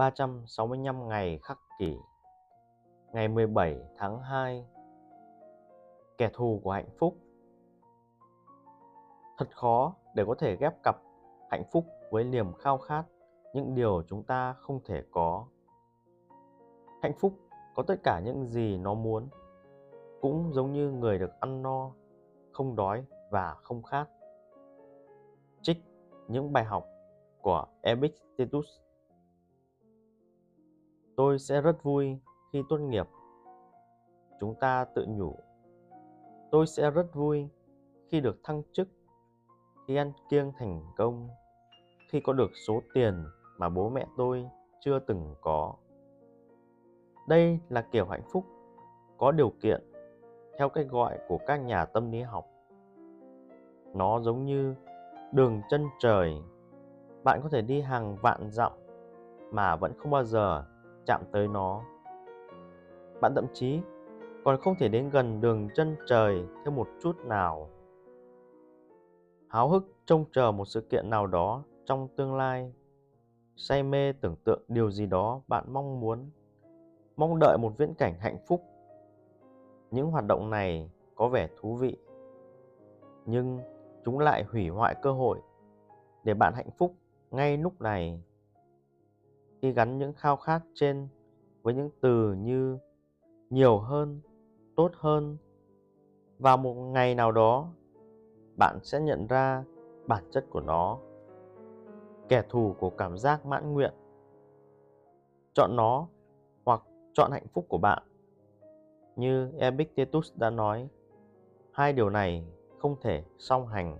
365 ngày khắc kỷ Ngày 17 tháng 2 Kẻ thù của hạnh phúc Thật khó để có thể ghép cặp hạnh phúc với niềm khao khát những điều chúng ta không thể có. Hạnh phúc có tất cả những gì nó muốn, cũng giống như người được ăn no, không đói và không khát. Trích những bài học của Epictetus Tôi sẽ rất vui khi tốt nghiệp. Chúng ta tự nhủ. Tôi sẽ rất vui khi được thăng chức, khi ăn kiêng thành công, khi có được số tiền mà bố mẹ tôi chưa từng có. Đây là kiểu hạnh phúc có điều kiện theo cách gọi của các nhà tâm lý học. Nó giống như đường chân trời. Bạn có thể đi hàng vạn dặm mà vẫn không bao giờ chạm tới nó. Bạn thậm chí còn không thể đến gần đường chân trời thêm một chút nào. Háo hức trông chờ một sự kiện nào đó trong tương lai, say mê tưởng tượng điều gì đó bạn mong muốn, mong đợi một viễn cảnh hạnh phúc. Những hoạt động này có vẻ thú vị, nhưng chúng lại hủy hoại cơ hội để bạn hạnh phúc ngay lúc này khi gắn những khao khát trên với những từ như nhiều hơn, tốt hơn. Vào một ngày nào đó, bạn sẽ nhận ra bản chất của nó. Kẻ thù của cảm giác mãn nguyện. Chọn nó hoặc chọn hạnh phúc của bạn. Như epictetus đã nói, hai điều này không thể song hành.